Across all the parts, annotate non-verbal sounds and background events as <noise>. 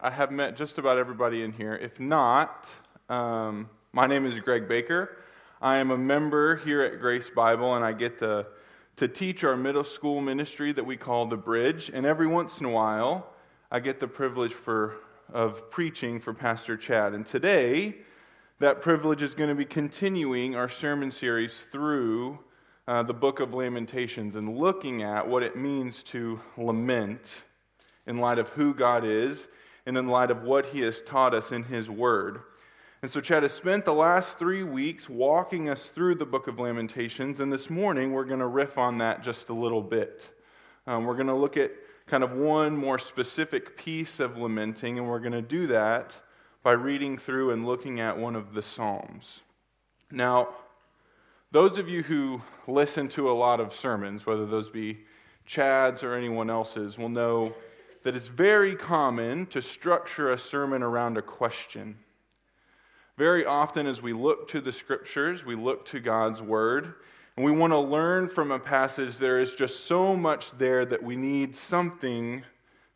I have met just about everybody in here. If not, um, my name is Greg Baker. I am a member here at Grace Bible, and I get to, to teach our middle school ministry that we call The Bridge. And every once in a while, I get the privilege for, of preaching for Pastor Chad. And today, that privilege is going to be continuing our sermon series through uh, the book of Lamentations and looking at what it means to lament in light of who God is and in light of what he has taught us in his word. And so, Chad has spent the last three weeks walking us through the book of Lamentations, and this morning we're going to riff on that just a little bit. Um, we're going to look at kind of one more specific piece of lamenting, and we're going to do that by reading through and looking at one of the Psalms. Now, those of you who listen to a lot of sermons, whether those be Chad's or anyone else's, will know that it's very common to structure a sermon around a question. Very often, as we look to the scriptures, we look to God's word, and we want to learn from a passage, there is just so much there that we need something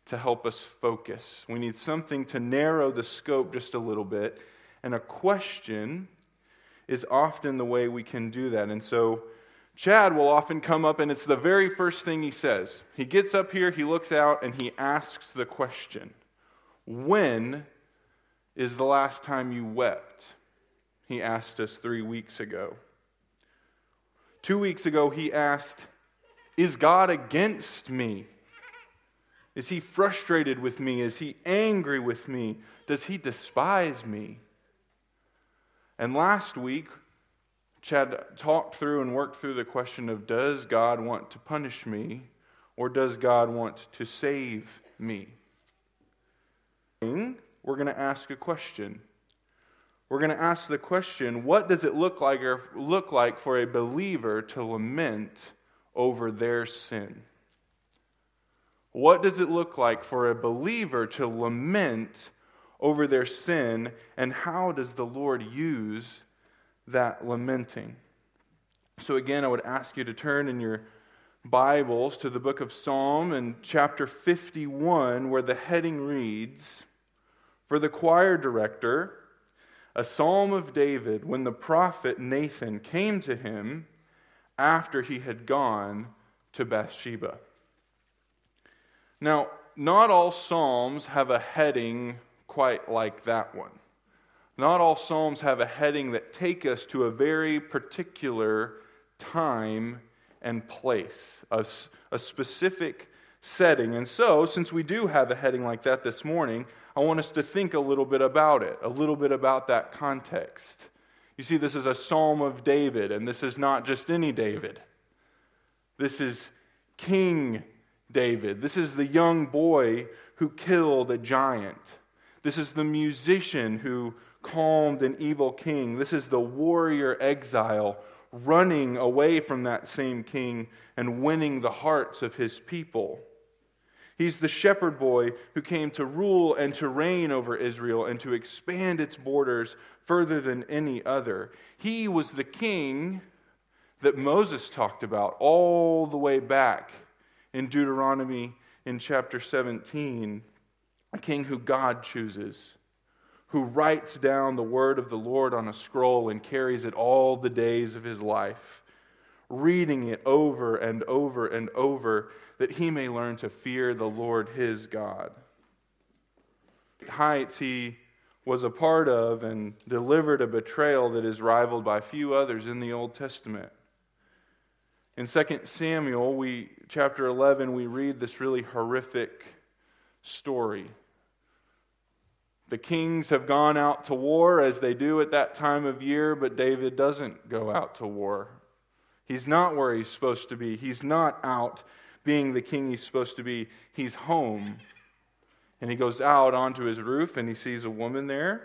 to help us focus. We need something to narrow the scope just a little bit. And a question is often the way we can do that. And so, Chad will often come up, and it's the very first thing he says. He gets up here, he looks out, and he asks the question When is the last time you wept? He asked us three weeks ago. Two weeks ago, he asked, Is God against me? Is he frustrated with me? Is he angry with me? Does he despise me? And last week, Chad talked through and worked through the question of does God want to punish me or does God want to save me? We're going to ask a question. We're going to ask the question what does it look like, or look like for a believer to lament over their sin? What does it look like for a believer to lament over their sin, and how does the Lord use that lamenting. So, again, I would ask you to turn in your Bibles to the book of Psalm and chapter 51, where the heading reads For the choir director, a psalm of David when the prophet Nathan came to him after he had gone to Bathsheba. Now, not all psalms have a heading quite like that one. Not all Psalms have a heading that take us to a very particular time and place, a, a specific setting. And so, since we do have a heading like that this morning, I want us to think a little bit about it, a little bit about that context. You see, this is a psalm of David, and this is not just any David. This is King David. This is the young boy who killed a giant. This is the musician who calmed an evil king. This is the warrior exile running away from that same king and winning the hearts of his people. He's the shepherd boy who came to rule and to reign over Israel and to expand its borders further than any other. He was the king that Moses talked about all the way back in Deuteronomy in chapter 17, a king who God chooses who writes down the word of the Lord on a scroll and carries it all the days of his life, reading it over and over and over, that he may learn to fear the Lord his God. Heights he was a part of and delivered a betrayal that is rivaled by few others in the Old Testament. In 2 Samuel, we, chapter 11, we read this really horrific story the kings have gone out to war as they do at that time of year, but David doesn't go out to war. He's not where he's supposed to be. He's not out being the king he's supposed to be. He's home. And he goes out onto his roof and he sees a woman there.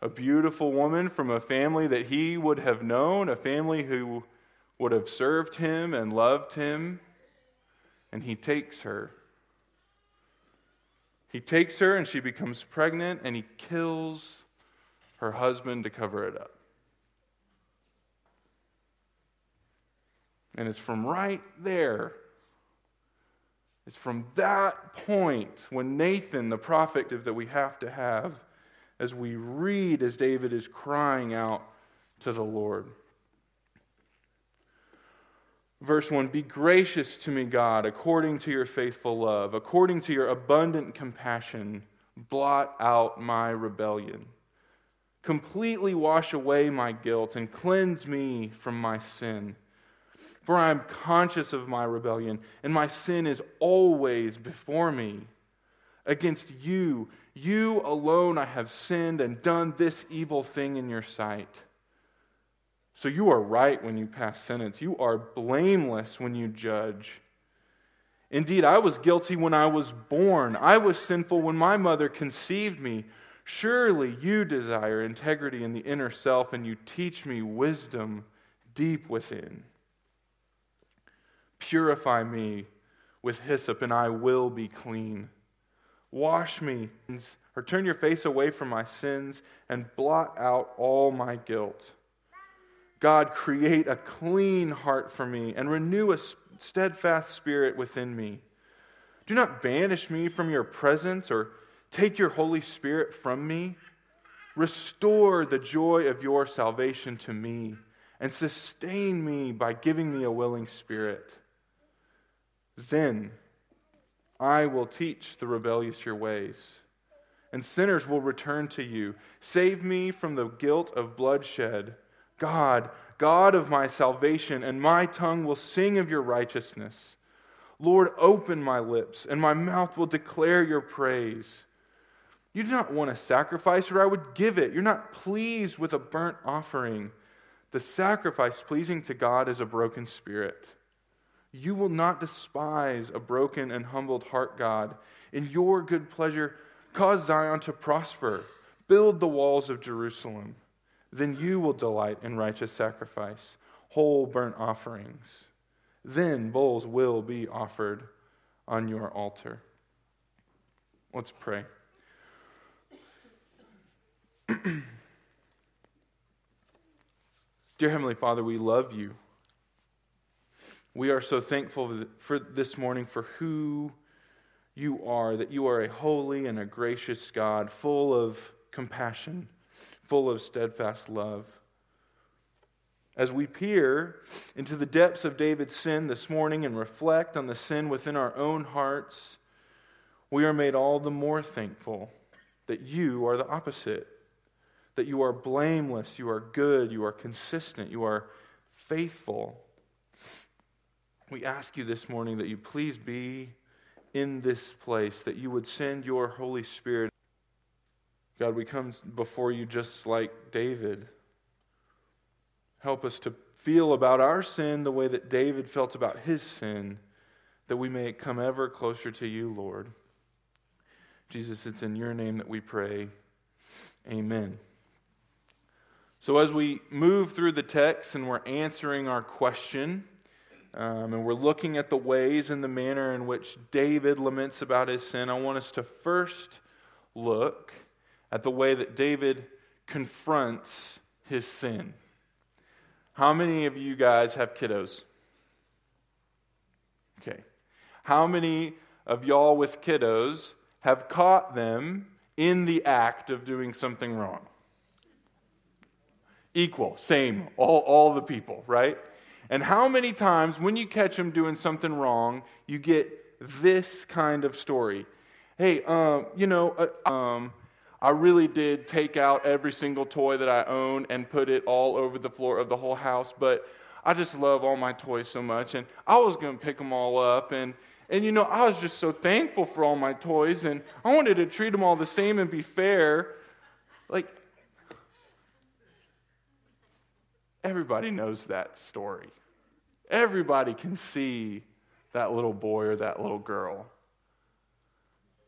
A beautiful woman from a family that he would have known, a family who would have served him and loved him. And he takes her. He takes her and she becomes pregnant and he kills her husband to cover it up. And it's from right there It's from that point when Nathan, the prophet that we have to have, as we read as David is crying out to the Lord. Verse 1 Be gracious to me, God, according to your faithful love, according to your abundant compassion, blot out my rebellion. Completely wash away my guilt and cleanse me from my sin. For I am conscious of my rebellion, and my sin is always before me. Against you, you alone I have sinned and done this evil thing in your sight. So you are right when you pass sentence. You are blameless when you judge. Indeed, I was guilty when I was born. I was sinful when my mother conceived me. Surely you desire integrity in the inner self, and you teach me wisdom deep within. Purify me with hyssop, and I will be clean. Wash me, or turn your face away from my sins, and blot out all my guilt. God, create a clean heart for me, and renew a steadfast spirit within me. Do not banish me from your presence or Take your Holy Spirit from me. Restore the joy of your salvation to me and sustain me by giving me a willing spirit. Then I will teach the rebellious your ways, and sinners will return to you. Save me from the guilt of bloodshed. God, God of my salvation, and my tongue will sing of your righteousness. Lord, open my lips, and my mouth will declare your praise. You do not want a sacrifice, or I would give it. You're not pleased with a burnt offering. The sacrifice pleasing to God is a broken spirit. You will not despise a broken and humbled heart, God. In your good pleasure, cause Zion to prosper. Build the walls of Jerusalem. Then you will delight in righteous sacrifice, whole burnt offerings. Then bulls will be offered on your altar. Let's pray. <clears throat> Dear Heavenly Father, we love you. We are so thankful for this morning for who you are, that you are a holy and a gracious God, full of compassion, full of steadfast love. As we peer into the depths of David's sin this morning and reflect on the sin within our own hearts, we are made all the more thankful that you are the opposite that you are blameless, you are good, you are consistent, you are faithful. We ask you this morning that you please be in this place, that you would send your Holy Spirit. God, we come before you just like David. Help us to feel about our sin the way that David felt about his sin, that we may come ever closer to you, Lord. Jesus, it's in your name that we pray. Amen. So, as we move through the text and we're answering our question, um, and we're looking at the ways and the manner in which David laments about his sin, I want us to first look at the way that David confronts his sin. How many of you guys have kiddos? Okay. How many of y'all with kiddos have caught them in the act of doing something wrong? Equal, same, all, all the people, right? And how many times when you catch them doing something wrong, you get this kind of story? Hey, um, you know, uh, um, I really did take out every single toy that I own and put it all over the floor of the whole house, but I just love all my toys so much, and I was going to pick them all up, and and you know, I was just so thankful for all my toys, and I wanted to treat them all the same and be fair. Like, Everybody knows that story. Everybody can see that little boy or that little girl.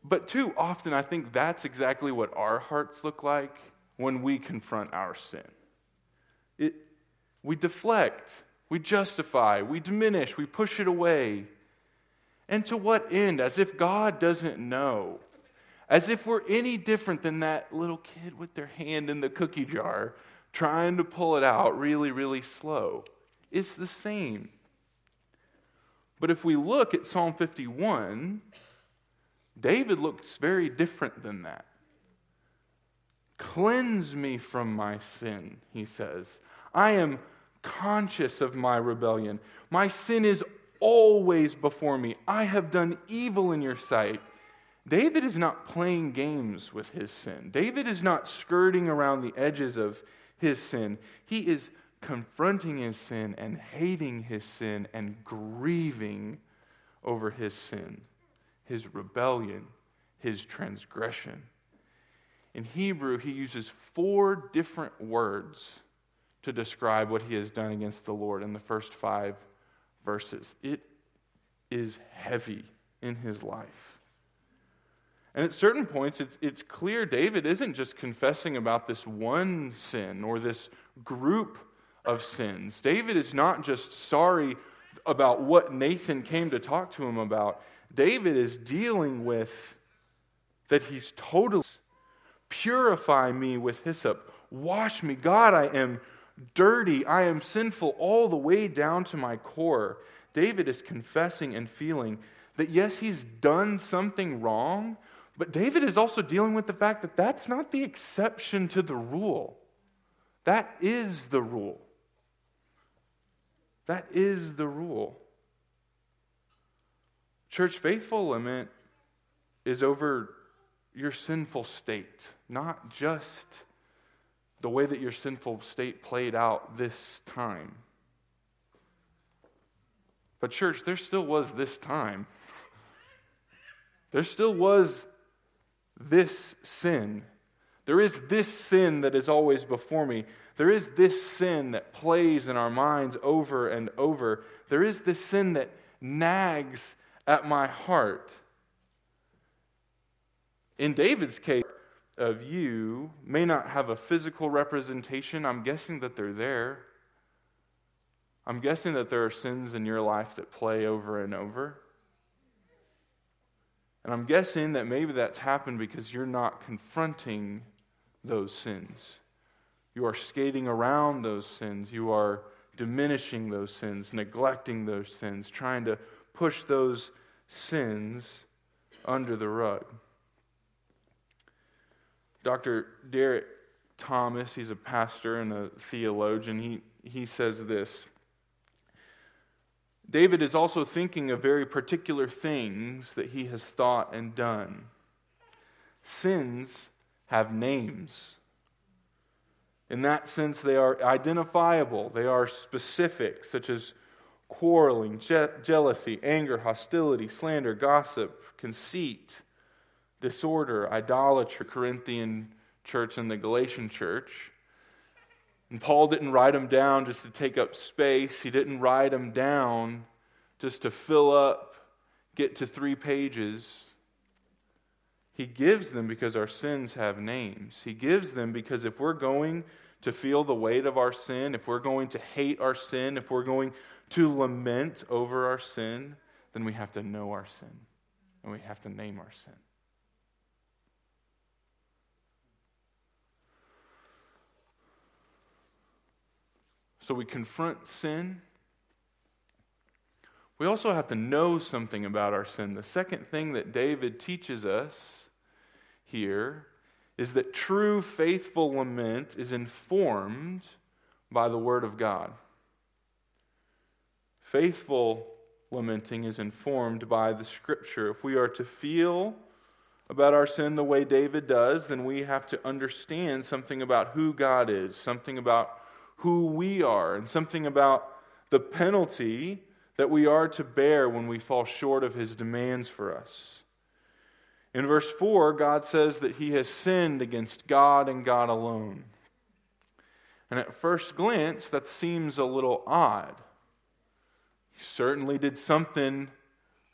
But too often, I think that's exactly what our hearts look like when we confront our sin. It, we deflect, we justify, we diminish, we push it away. And to what end? As if God doesn't know. As if we're any different than that little kid with their hand in the cookie jar trying to pull it out really, really slow. It's the same. But if we look at Psalm 51, David looks very different than that. Cleanse me from my sin, he says. I am conscious of my rebellion. My sin is always before me. I have done evil in your sight. David is not playing games with his sin. David is not skirting around the edges of his sin. He is confronting his sin and hating his sin and grieving over his sin, his rebellion, his transgression. In Hebrew, he uses four different words to describe what he has done against the Lord in the first five verses. It is heavy in his life. And at certain points, it's, it's clear David isn't just confessing about this one sin or this group of sins. David is not just sorry about what Nathan came to talk to him about. David is dealing with that he's totally purify me with hyssop, wash me. God, I am dirty, I am sinful all the way down to my core. David is confessing and feeling that yes, he's done something wrong, but David is also dealing with the fact that that's not the exception to the rule. That is the rule. That is the rule. Church faithful limit is over your sinful state, not just the way that your sinful state played out this time. But, church, there still was this time. There still was this sin. There is this sin that is always before me. There is this sin that plays in our minds over and over. There is this sin that nags at my heart. In David's case, of you may not have a physical representation. I'm guessing that they're there. I'm guessing that there are sins in your life that play over and over. And I'm guessing that maybe that's happened because you're not confronting those sins. You are skating around those sins. You are diminishing those sins, neglecting those sins, trying to push those sins under the rug. Dr. Derek Thomas, he's a pastor and a theologian, he, he says this David is also thinking of very particular things that he has thought and done. Sins have names. In that sense, they are identifiable, they are specific, such as quarreling, je- jealousy, anger, hostility, slander, gossip, conceit, disorder, idolatry, Corinthian church and the Galatian church. And Paul didn't write them down just to take up space. He didn't write them down just to fill up, get to three pages. He gives them because our sins have names. He gives them because if we're going to feel the weight of our sin, if we're going to hate our sin, if we're going to lament over our sin, then we have to know our sin and we have to name our sin. So we confront sin. We also have to know something about our sin. The second thing that David teaches us here is that true faithful lament is informed by the Word of God. Faithful lamenting is informed by the Scripture. If we are to feel about our sin the way David does, then we have to understand something about who God is, something about who we are and something about the penalty that we are to bear when we fall short of his demands for us. In verse 4, God says that he has sinned against God and God alone. And at first glance, that seems a little odd. He certainly did something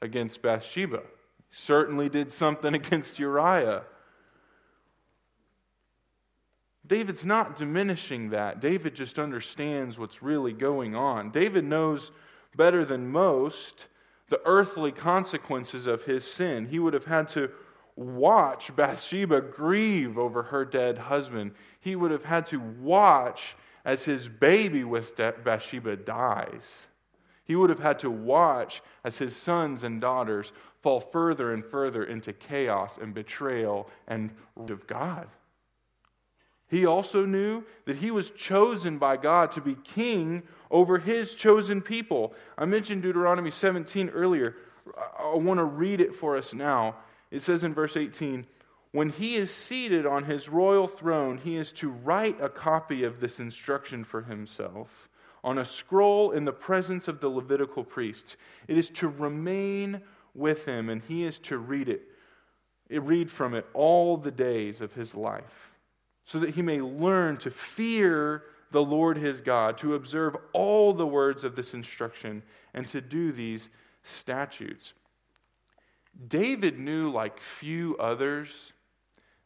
against Bathsheba, he certainly did something <laughs> against Uriah. David's not diminishing that. David just understands what's really going on. David knows better than most the earthly consequences of his sin. He would have had to watch Bathsheba grieve over her dead husband. He would have had to watch as his baby with Bathsheba dies. He would have had to watch as his sons and daughters fall further and further into chaos and betrayal and of God. He also knew that he was chosen by God to be king over his chosen people. I mentioned Deuteronomy 17 earlier. I want to read it for us now. It says in verse 18 When he is seated on his royal throne, he is to write a copy of this instruction for himself on a scroll in the presence of the Levitical priests. It is to remain with him, and he is to read it, eh, read from it all the days of his life so that he may learn to fear the Lord his God, to observe all the words of this instruction, and to do these statutes. David knew, like few others,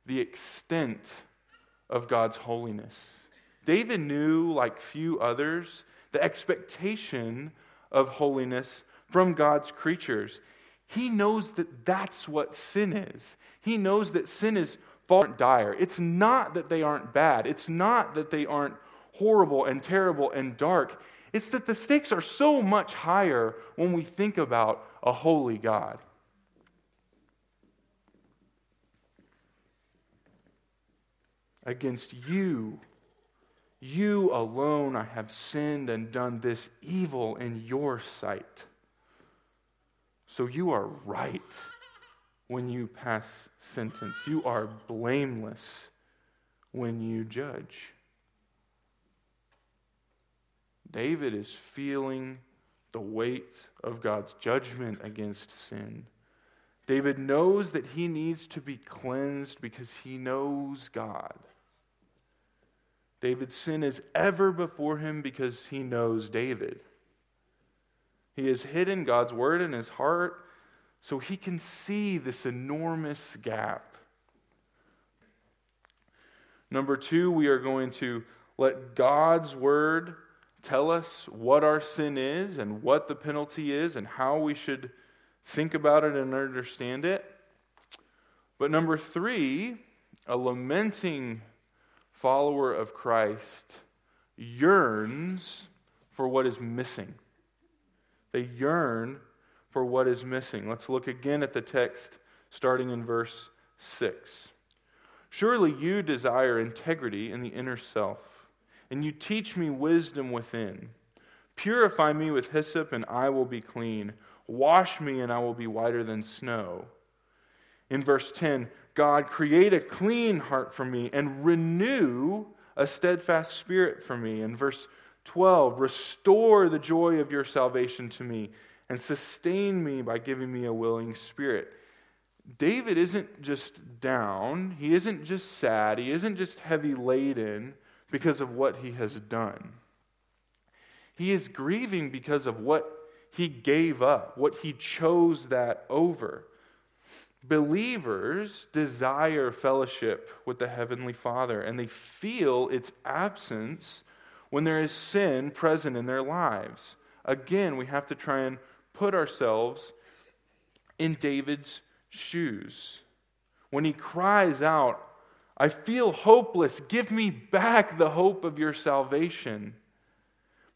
the extent of God's holiness. David knew, like few others, the expectation of holiness from God's creatures. He knows that that's what sin is. He knows that sin is far dire. It's not that they aren't bad. It's not that they aren't horrible and terrible and dark. It's that the stakes are so much higher when we think about a holy God. Against you, you alone, I have sinned and done this evil in your sight. So you are right when you pass sentence. You are blameless when you judge. David is feeling the weight of God's judgment against sin. David knows that he needs to be cleansed because he knows God. David's sin is ever before him because he knows David. He has hidden God's word in his heart so he can see this enormous gap. Number two, we are going to let God's word tell us what our sin is and what the penalty is and how we should think about it and understand it. But number three, a lamenting follower of Christ yearns for what is missing. They yearn for what is missing. Let's look again at the text starting in verse 6. Surely you desire integrity in the inner self, and you teach me wisdom within. Purify me with hyssop, and I will be clean. Wash me, and I will be whiter than snow. In verse 10, God, create a clean heart for me and renew a steadfast spirit for me. In verse 12, restore the joy of your salvation to me and sustain me by giving me a willing spirit. David isn't just down, he isn't just sad, he isn't just heavy laden because of what he has done. He is grieving because of what he gave up, what he chose that over. Believers desire fellowship with the Heavenly Father, and they feel its absence when there is sin present in their lives. Again, we have to try and put ourselves in David's shoes. When he cries out, I feel hopeless. Give me back the hope of your salvation.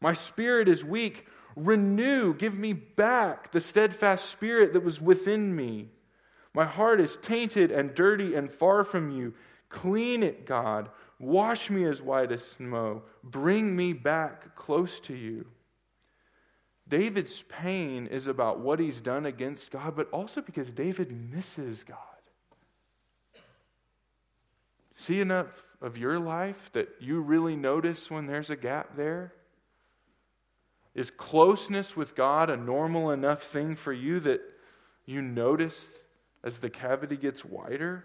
My spirit is weak. Renew. Give me back the steadfast spirit that was within me. My heart is tainted and dirty and far from you. Clean it, God. Wash me as white as snow. Bring me back close to you. David's pain is about what he's done against God, but also because David misses God. See enough of your life that you really notice when there's a gap there? Is closeness with God a normal enough thing for you that you notice as the cavity gets wider?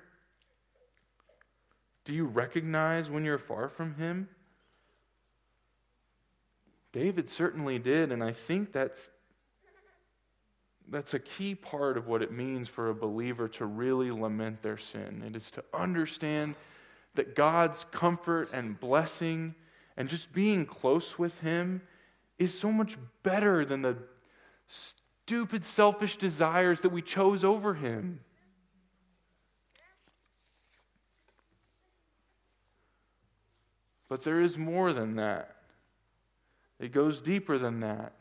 Do you recognize when you're far from Him? David certainly did, and I think that's, that's a key part of what it means for a believer to really lament their sin. It is to understand that God's comfort and blessing and just being close with Him is so much better than the stupid, selfish desires that we chose over Him. But there is more than that. It goes deeper than that.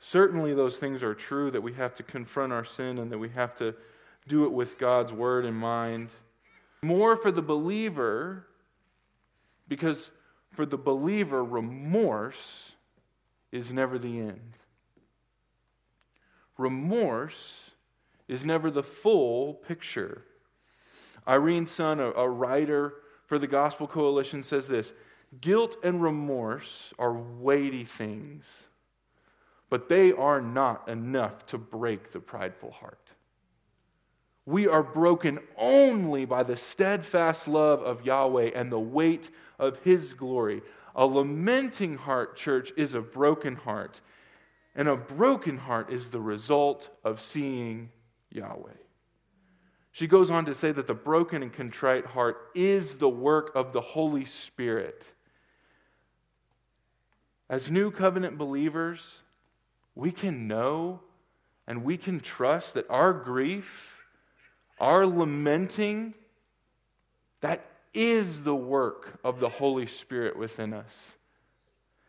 Certainly, those things are true that we have to confront our sin and that we have to do it with God's word in mind. More for the believer, because for the believer, remorse is never the end. Remorse is never the full picture. Irene Sun, a, a writer for the Gospel Coalition, says this Guilt and remorse are weighty things, but they are not enough to break the prideful heart. We are broken only by the steadfast love of Yahweh and the weight of His glory. A lamenting heart, church, is a broken heart. And a broken heart is the result of seeing Yahweh. She goes on to say that the broken and contrite heart is the work of the Holy Spirit. As new covenant believers, we can know and we can trust that our grief, our lamenting, that is the work of the Holy Spirit within us.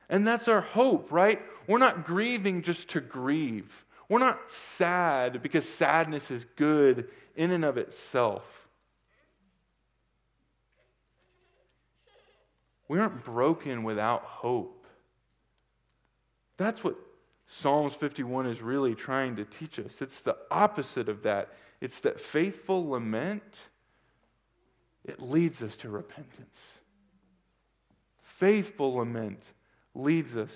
And that's our hope, right? We're not grieving just to grieve. We're not sad because sadness is good in and of itself. We aren't broken without hope. That's what Psalms 51 is really trying to teach us. It's the opposite of that. It's that faithful lament, it leads us to repentance. Faithful lament leads us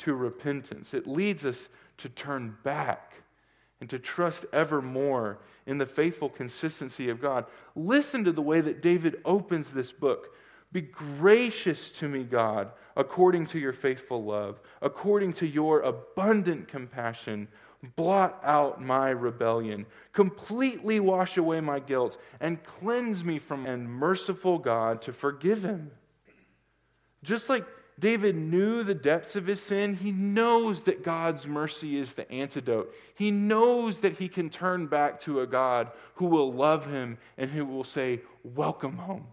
to repentance. It leads us to turn back and to trust ever more in the faithful consistency of God. Listen to the way that David opens this book. Be gracious to me, God, according to your faithful love, according to your abundant compassion. Blot out my rebellion, completely wash away my guilt, and cleanse me from and merciful God to forgive him. Just like David knew the depths of his sin. He knows that God's mercy is the antidote. He knows that he can turn back to a God who will love him and who will say, Welcome home.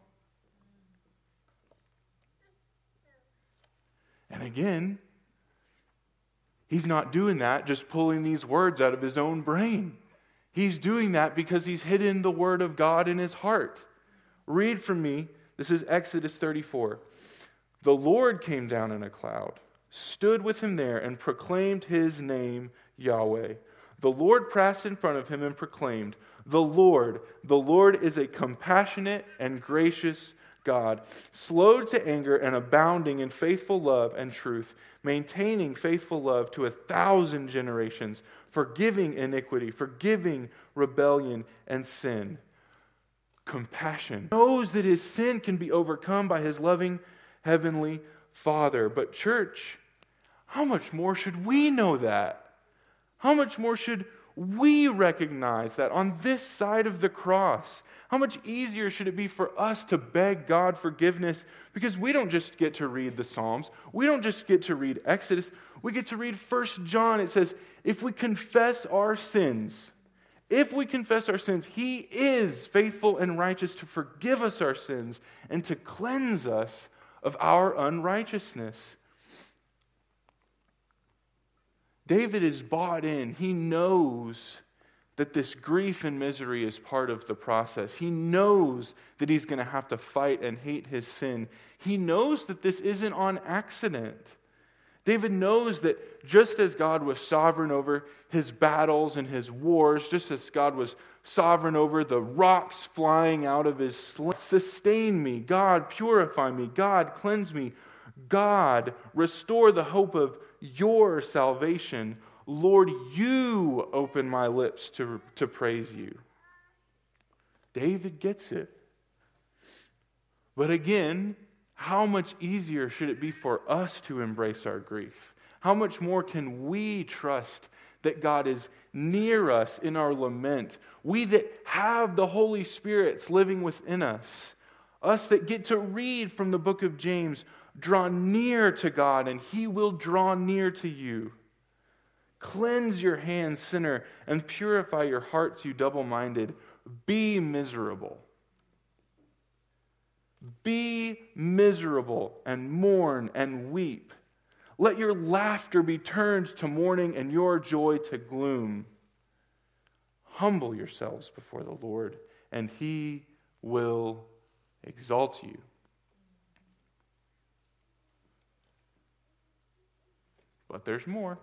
And again, he's not doing that just pulling these words out of his own brain. He's doing that because he's hidden the word of God in his heart. Read from me. This is Exodus 34. The Lord came down in a cloud, stood with him there, and proclaimed his name, Yahweh. The Lord passed in front of him and proclaimed, The Lord, the Lord is a compassionate and gracious God, slow to anger and abounding in faithful love and truth, maintaining faithful love to a thousand generations, forgiving iniquity, forgiving rebellion and sin. Compassion. Knows that his sin can be overcome by his loving Heavenly Father. But, church, how much more should we know that? How much more should we recognize that on this side of the cross? How much easier should it be for us to beg God forgiveness? Because we don't just get to read the Psalms, we don't just get to read Exodus, we get to read First John. It says, if we confess our sins, if we confess our sins, He is faithful and righteous to forgive us our sins and to cleanse us of our unrighteousness. David is bought in. He knows that this grief and misery is part of the process. He knows that he's going to have to fight and hate his sin. He knows that this isn't on accident. David knows that just as God was sovereign over his battles and his wars, just as God was sovereign over the rocks flying out of his sling, sustain me, God, purify me, God, cleanse me, God, restore the hope of your salvation. Lord, you open my lips to, to praise you. David gets it. But again, how much easier should it be for us to embrace our grief? How much more can we trust that God is near us in our lament? We that have the Holy Spirit's living within us, us that get to read from the book of James, draw near to God and he will draw near to you. Cleanse your hands, sinner, and purify your hearts, you double minded. Be miserable. Be miserable and mourn and weep. Let your laughter be turned to mourning and your joy to gloom. Humble yourselves before the Lord, and he will exalt you. But there's more.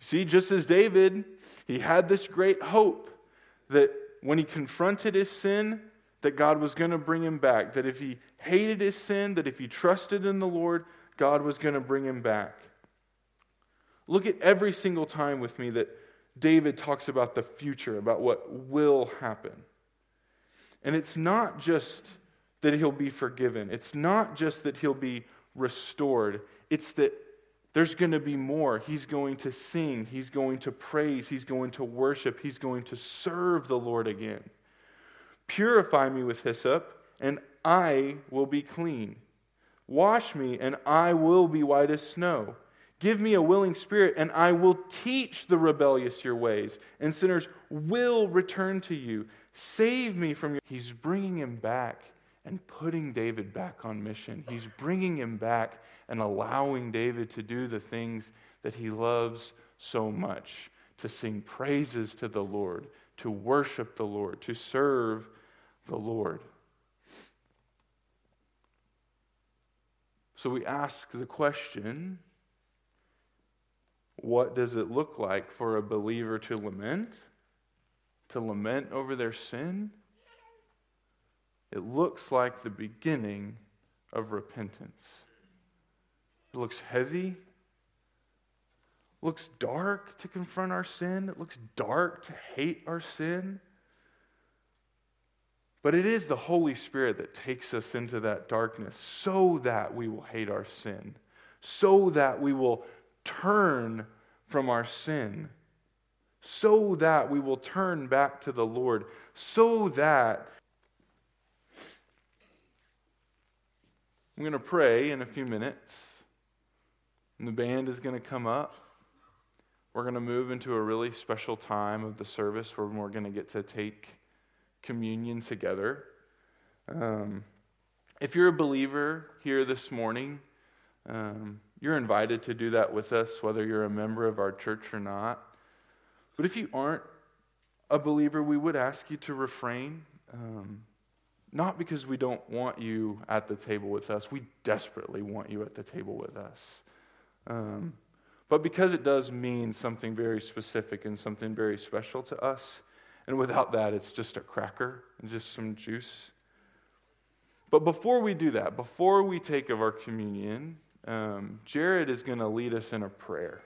See, just as David, he had this great hope that when he confronted his sin, that God was going to bring him back. That if he hated his sin, that if he trusted in the Lord, God was going to bring him back. Look at every single time with me that David talks about the future, about what will happen. And it's not just that he'll be forgiven, it's not just that he'll be restored, it's that there's going to be more. He's going to sing, he's going to praise, he's going to worship, he's going to serve the Lord again. Purify me with hyssop, and I will be clean. Wash me, and I will be white as snow. Give me a willing spirit, and I will teach the rebellious your ways, and sinners will return to you. Save me from your. He's bringing him back and putting David back on mission. He's bringing him back and allowing David to do the things that he loves so much to sing praises to the Lord, to worship the Lord, to serve the Lord. So we ask the question what does it look like for a believer to lament? To lament over their sin? It looks like the beginning of repentance. It looks heavy. It looks dark to confront our sin. It looks dark to hate our sin. But it is the Holy Spirit that takes us into that darkness so that we will hate our sin, so that we will turn from our sin, so that we will turn back to the Lord, so that I'm going to pray in a few minutes, and the band is going to come up. We're going to move into a really special time of the service where we're going to get to take communion together. Um, if you're a believer here this morning, um, you're invited to do that with us, whether you're a member of our church or not. But if you aren't a believer, we would ask you to refrain. Um, not because we don't want you at the table with us, we desperately want you at the table with us. Um, but because it does mean something very specific and something very special to us, and without that, it's just a cracker and just some juice. But before we do that, before we take of our communion, um, Jared is going to lead us in a prayer.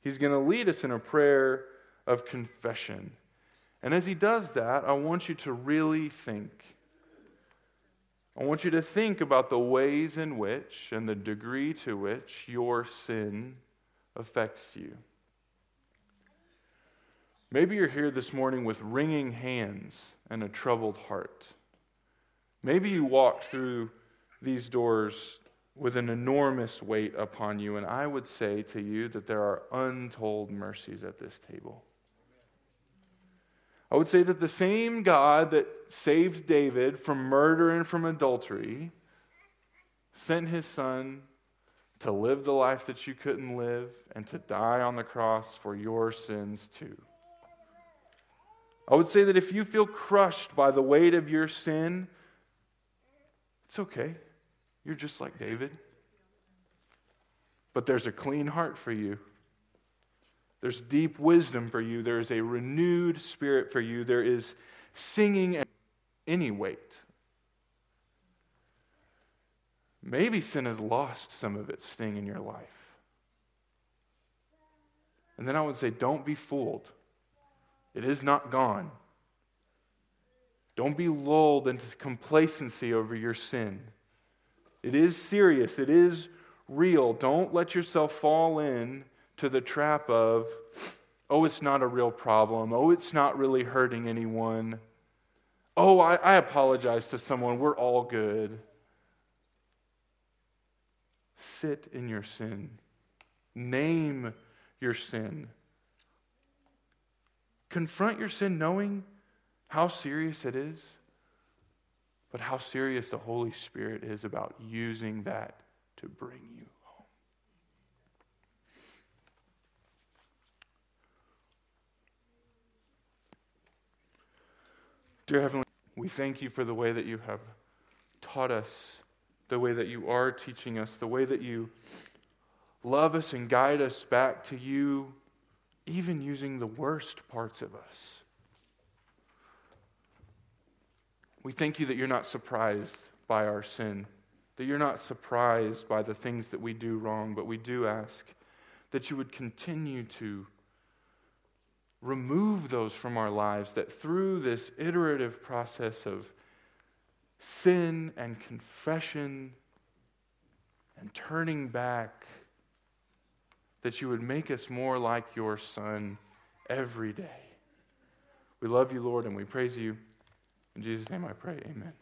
He's going to lead us in a prayer of confession. And as he does that, I want you to really think. I want you to think about the ways in which and the degree to which your sin affects you. Maybe you're here this morning with wringing hands and a troubled heart. Maybe you walked through these doors with an enormous weight upon you, and I would say to you that there are untold mercies at this table. I would say that the same God that saved David from murder and from adultery sent his son to live the life that you couldn't live and to die on the cross for your sins too. I would say that if you feel crushed by the weight of your sin, it's okay. You're just like David. But there's a clean heart for you. There's deep wisdom for you. There is a renewed spirit for you. There is singing and any weight. Maybe sin has lost some of its sting in your life. And then I would say, don't be fooled. It is not gone. Don't be lulled into complacency over your sin. It is serious, it is real. Don't let yourself fall in to the trap of, oh, it's not a real problem. Oh, it's not really hurting anyone. Oh, I, I apologize to someone. We're all good. Sit in your sin. Name your sin. Confront your sin knowing how serious it is, but how serious the Holy Spirit is about using that to bring you home. Dear Heavenly, we thank you for the way that you have taught us, the way that you are teaching us, the way that you love us and guide us back to you, even using the worst parts of us. We thank you that you're not surprised by our sin, that you're not surprised by the things that we do wrong, but we do ask that you would continue to remove those from our lives, that through this iterative process of sin and confession and turning back, that you would make us more like your Son every day. We love you, Lord, and we praise you. In Jesus' name I pray, amen.